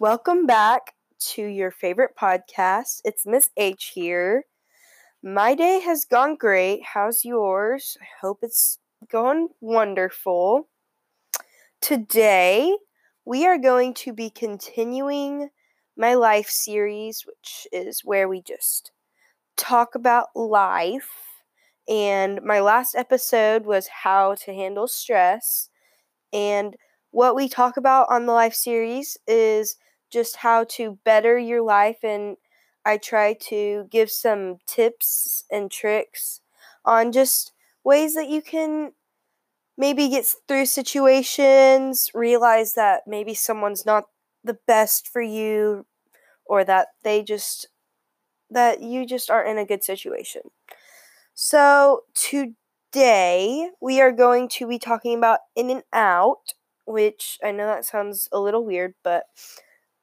welcome back to your favorite podcast. It's Miss H here. My day has gone great. How's yours? I hope it's going wonderful. Today, we are going to be continuing my life series, which is where we just talk about life. And my last episode was how to handle stress. And what we talk about on the life series is just how to better your life and I try to give some tips and tricks on just ways that you can maybe get through situations, realize that maybe someone's not the best for you or that they just that you just aren't in a good situation. So, today we are going to be talking about in and out which I know that sounds a little weird, but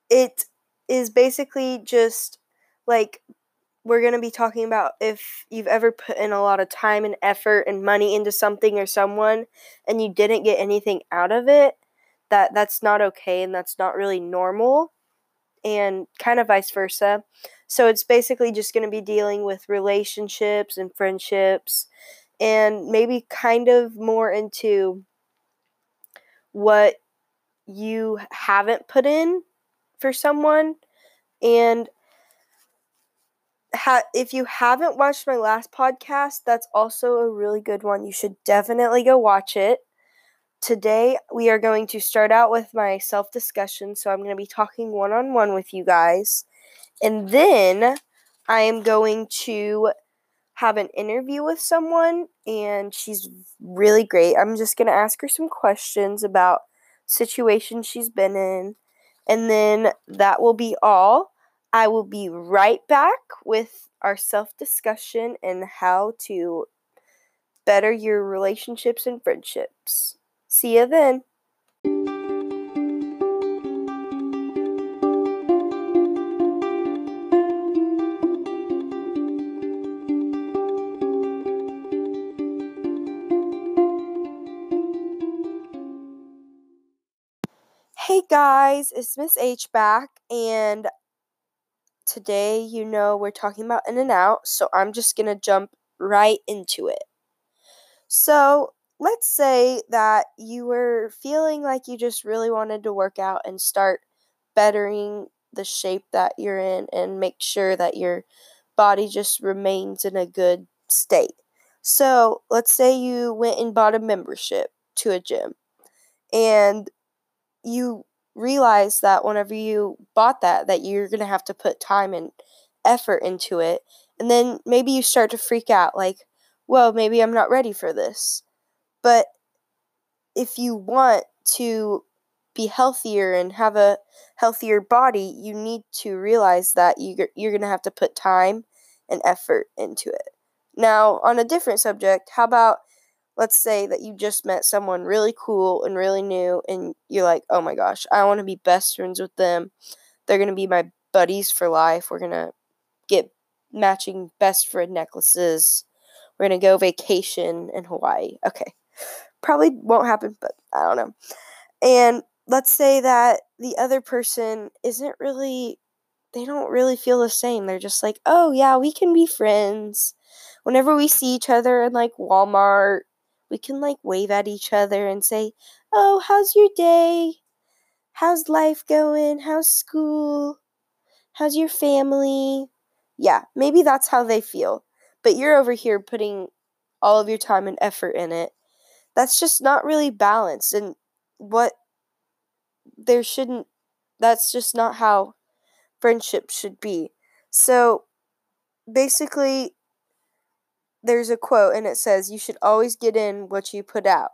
it is basically just like we're going to be talking about if you've ever put in a lot of time and effort and money into something or someone and you didn't get anything out of it, that that's not okay and that's not really normal and kind of vice versa. So it's basically just going to be dealing with relationships and friendships and maybe kind of more into what you haven't put in for someone and ha- if you haven't watched my last podcast that's also a really good one. You should definitely go watch it. Today we are going to start out with my self discussion so i'm going to be talking one on one with you guys. And then i am going to have an interview with someone and she's really great. I'm just going to ask her some questions about situations she's been in and then that will be all. I will be right back with our self discussion and how to better your relationships and friendships. See you then. Guys, it's Miss H back, and today, you know, we're talking about In and Out, so I'm just gonna jump right into it. So, let's say that you were feeling like you just really wanted to work out and start bettering the shape that you're in and make sure that your body just remains in a good state. So, let's say you went and bought a membership to a gym and you realize that whenever you bought that that you're going to have to put time and effort into it and then maybe you start to freak out like well maybe i'm not ready for this. But if you want to be healthier and have a healthier body you need to realize that you, you're going to have to put time and effort into it. Now on a different subject how about let's say that you just met someone really cool and really new and you're like oh my gosh i want to be best friends with them. They're going to be my buddies for life. We're going to get matching best friend necklaces. We're going to go vacation in hawaii. Okay. Probably won't happen but i don't know. And let's say that the other person isn't really they don't really feel the same. They're just like oh yeah we can be friends. Whenever we see each other in like walmart we can like wave at each other and say, Oh, how's your day? How's life going? How's school? How's your family? Yeah, maybe that's how they feel. But you're over here putting all of your time and effort in it. That's just not really balanced. And what there shouldn't, that's just not how friendship should be. So basically, there's a quote and it says you should always get in what you put out.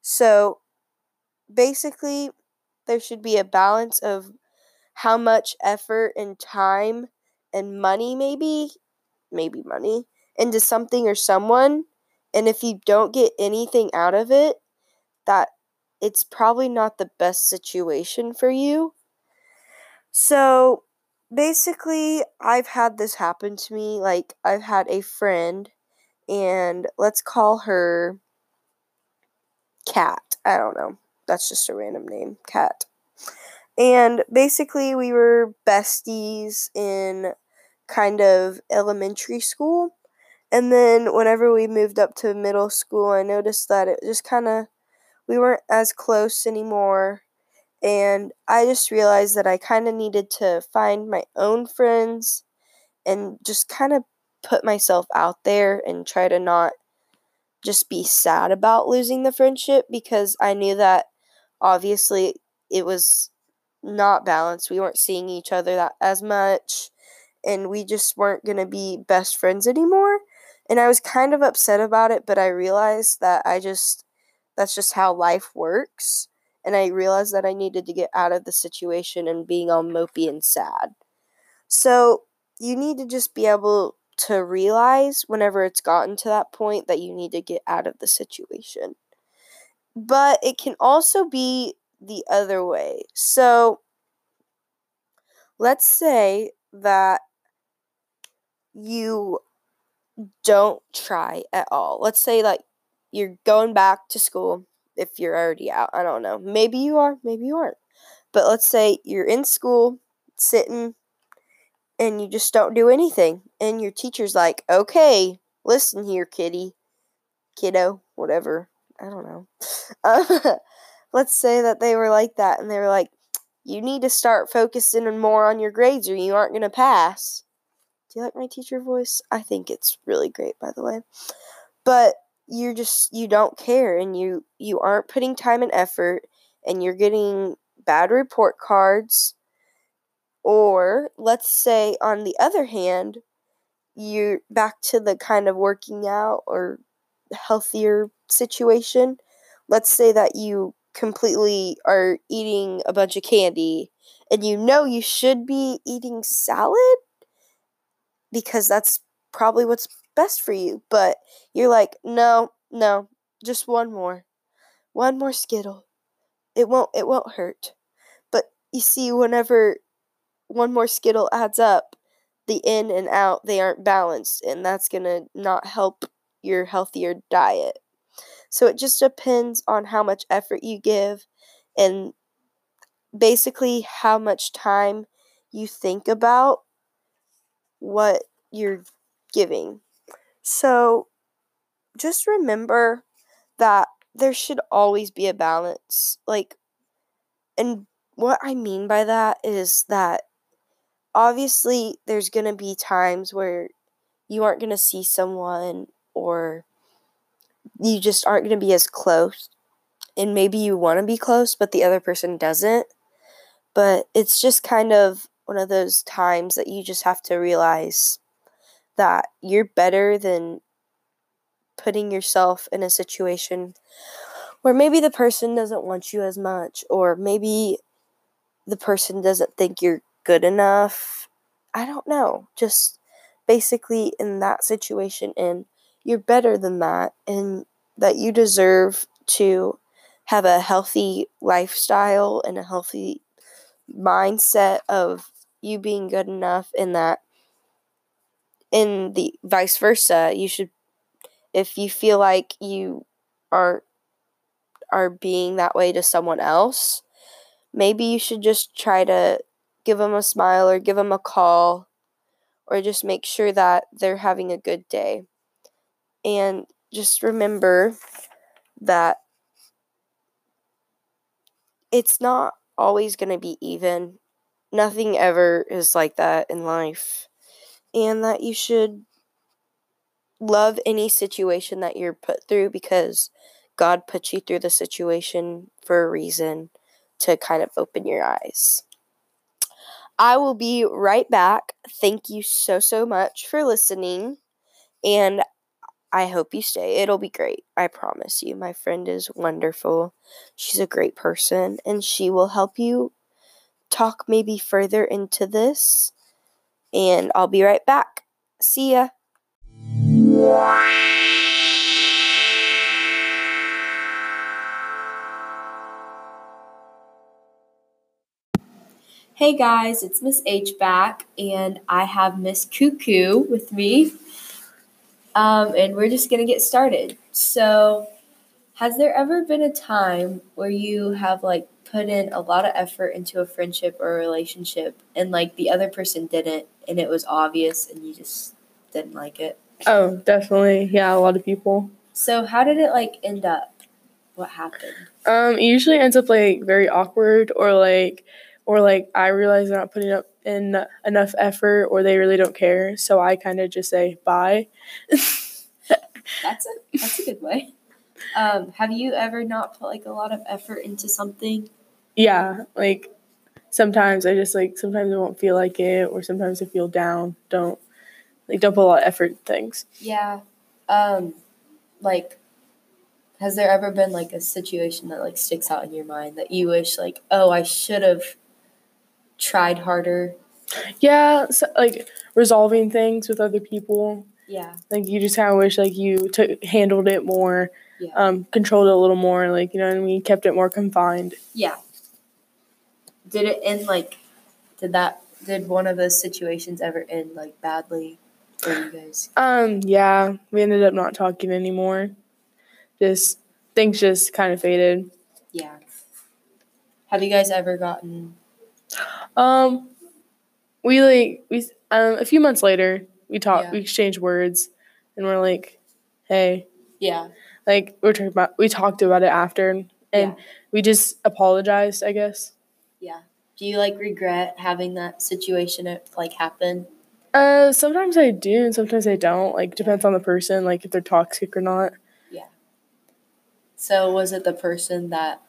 So basically there should be a balance of how much effort and time and money maybe maybe money into something or someone and if you don't get anything out of it that it's probably not the best situation for you. So basically I've had this happen to me like I've had a friend and let's call her Cat. I don't know. That's just a random name, Cat. And basically, we were besties in kind of elementary school. And then whenever we moved up to middle school, I noticed that it just kind of, we weren't as close anymore. And I just realized that I kind of needed to find my own friends and just kind of put myself out there and try to not just be sad about losing the friendship because I knew that obviously it was not balanced. We weren't seeing each other that as much and we just weren't going to be best friends anymore. And I was kind of upset about it, but I realized that I just that's just how life works. And I realized that I needed to get out of the situation and being all mopey and sad. So you need to just be able to realize whenever it's gotten to that point that you need to get out of the situation. But it can also be the other way. So let's say that you don't try at all. Let's say like you're going back to school if you're already out. I don't know. Maybe you are, maybe you aren't. But let's say you're in school sitting and you just don't do anything and your teacher's like, "Okay, listen here, kitty, kiddo, whatever." I don't know. Uh, let's say that they were like that and they were like, "You need to start focusing more on your grades or you aren't going to pass." Do you like my teacher voice? I think it's really great, by the way. But you're just you don't care and you you aren't putting time and effort and you're getting bad report cards or let's say on the other hand you're back to the kind of working out or healthier situation let's say that you completely are eating a bunch of candy and you know you should be eating salad because that's probably what's best for you. But you're like, no, no, just one more. One more Skittle. It won't it won't hurt. But you see, whenever one more Skittle adds up, the in and out they aren't balanced and that's gonna not help your healthier diet. So it just depends on how much effort you give and basically how much time you think about what you're giving. So just remember that there should always be a balance. Like, and what I mean by that is that obviously there's going to be times where you aren't going to see someone or you just aren't going to be as close. And maybe you want to be close, but the other person doesn't. But it's just kind of one of those times that you just have to realize that you're better than putting yourself in a situation where maybe the person doesn't want you as much or maybe the person doesn't think you're good enough. I don't know. Just basically in that situation and you're better than that and that you deserve to have a healthy lifestyle and a healthy mindset of you being good enough in that in the vice versa you should if you feel like you are are being that way to someone else maybe you should just try to give them a smile or give them a call or just make sure that they're having a good day and just remember that it's not always going to be even nothing ever is like that in life. And that you should love any situation that you're put through because God put you through the situation for a reason to kind of open your eyes. I will be right back. Thank you so, so much for listening. And I hope you stay. It'll be great. I promise you. My friend is wonderful. She's a great person and she will help you talk maybe further into this. And I'll be right back. See ya. Hey guys, it's Miss H back, and I have Miss Cuckoo with me. Um, and we're just gonna get started. So, has there ever been a time where you have like put in a lot of effort into a friendship or a relationship and like the other person didn't and it was obvious and you just didn't like it? Oh, definitely. Yeah, a lot of people. So how did it like end up? What happened? Um, it usually ends up like very awkward or like or like I realize they're not putting up in enough effort or they really don't care. So I kind of just say bye. that's a that's a good way. Um, have you ever not put like a lot of effort into something? Yeah, like sometimes I just like sometimes I won't feel like it or sometimes I feel down. Don't like don't put a lot of effort in things. Yeah. Um like has there ever been like a situation that like sticks out in your mind that you wish like, oh, I should have tried harder? Yeah, so, like resolving things with other people. Yeah. Like you just kind of wish like you took handled it more, yeah. um, controlled it a little more. Like you know what I mean, kept it more confined. Yeah. Did it end like? Did that? Did one of those situations ever end like badly for you guys? Um. Yeah, we ended up not talking anymore. Just things just kind of faded. Yeah. Have you guys ever gotten? Um, we like we um a few months later we talked yeah. we exchanged words and we're like, hey. Yeah. Like we are talking about we talked about it after and, and yeah. we just apologized, I guess. Yeah. Do you like regret having that situation like happen? Uh sometimes I do and sometimes I don't. Like depends on the person, like if they're toxic or not. Yeah. So was it the person that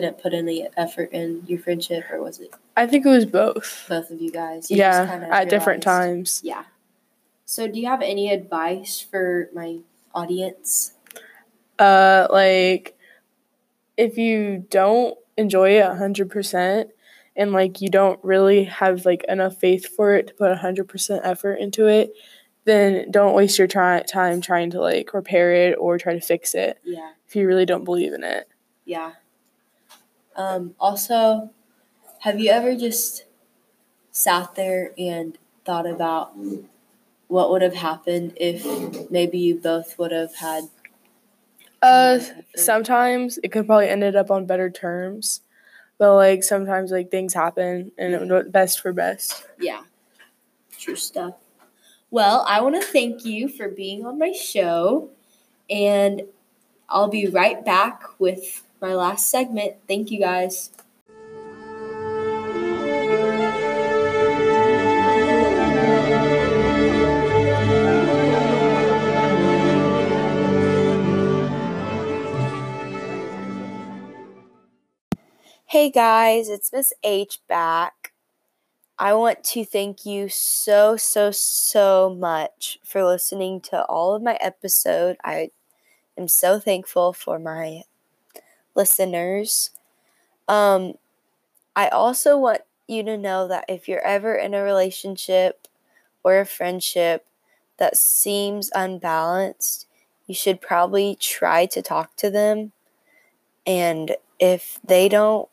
didn't put any effort in your friendship or was it I think it was both. Both of you guys. You yeah, at realized. different times. Yeah. So, do you have any advice for my audience? Uh, like, if you don't enjoy it hundred percent, and like you don't really have like enough faith for it to put hundred percent effort into it, then don't waste your try- time trying to like repair it or try to fix it. Yeah. If you really don't believe in it. Yeah. Um, also, have you ever just sat there and thought about what would have happened if maybe you both would have had? Uh, sometimes it could probably ended up on better terms, but like sometimes like things happen and it would best for best. Yeah, true stuff. Well, I want to thank you for being on my show, and I'll be right back with my last segment. Thank you guys. Hey guys, it's Miss H back. I want to thank you so, so, so much for listening to all of my episode. I am so thankful for my listeners. Um, I also want you to know that if you're ever in a relationship or a friendship that seems unbalanced, you should probably try to talk to them. And if they don't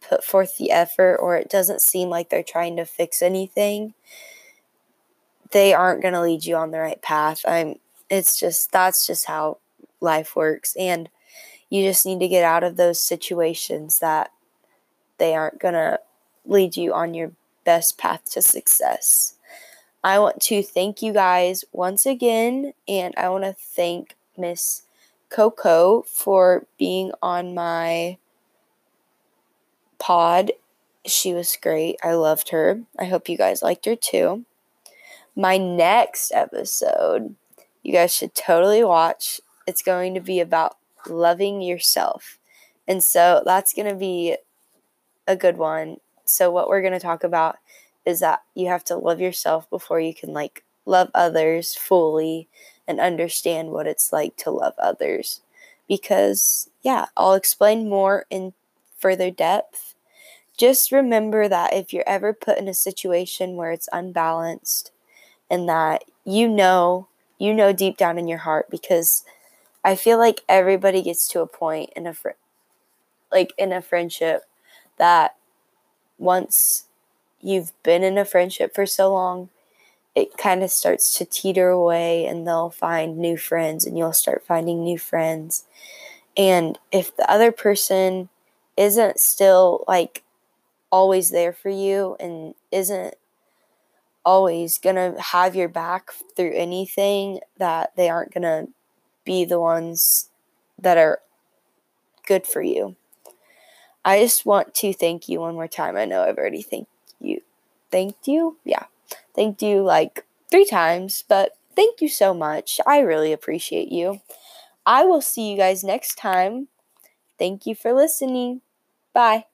put forth the effort or it doesn't seem like they're trying to fix anything, they aren't going to lead you on the right path. I'm it's just that's just how life works and you just need to get out of those situations that they aren't going to lead you on your best path to success. I want to thank you guys once again and I want to thank Miss Coco for being on my pod. She was great. I loved her. I hope you guys liked her too. My next episode, you guys should totally watch. It's going to be about loving yourself. And so that's going to be a good one. So, what we're going to talk about is that you have to love yourself before you can like love others fully and understand what it's like to love others. Because, yeah, I'll explain more in further depth just remember that if you're ever put in a situation where it's unbalanced and that you know, you know deep down in your heart because I feel like everybody gets to a point in a fr- like in a friendship that once you've been in a friendship for so long, it kind of starts to teeter away and they'll find new friends and you'll start finding new friends. And if the other person isn't still like always there for you and isn't always going to have your back through anything that they aren't going to be the ones that are good for you. I just want to thank you one more time. I know I've already thanked you. Thanked you? Yeah. Thanked you like three times, but thank you so much. I really appreciate you. I will see you guys next time. Thank you for listening. Bye.